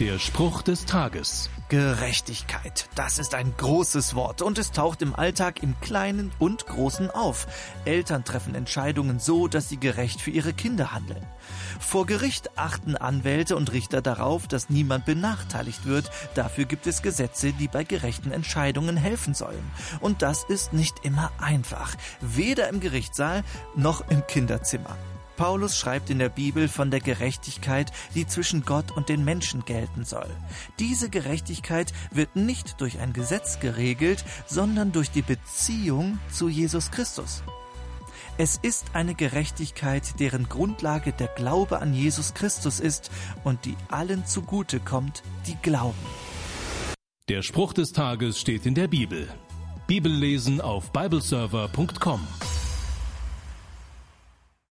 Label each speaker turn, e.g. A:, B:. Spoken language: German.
A: Der Spruch des Tages.
B: Gerechtigkeit, das ist ein großes Wort und es taucht im Alltag im Kleinen und Großen auf. Eltern treffen Entscheidungen so, dass sie gerecht für ihre Kinder handeln. Vor Gericht achten Anwälte und Richter darauf, dass niemand benachteiligt wird. Dafür gibt es Gesetze, die bei gerechten Entscheidungen helfen sollen. Und das ist nicht immer einfach, weder im Gerichtssaal noch im Kinderzimmer. Paulus schreibt in der Bibel von der Gerechtigkeit, die zwischen Gott und den Menschen gelten soll. Diese Gerechtigkeit wird nicht durch ein Gesetz geregelt, sondern durch die Beziehung zu Jesus Christus. Es ist eine Gerechtigkeit, deren Grundlage der Glaube an Jesus Christus ist und die allen zugute kommt, die glauben.
A: Der Spruch des Tages steht in der Bibel. Bibellesen auf bibleserver.com.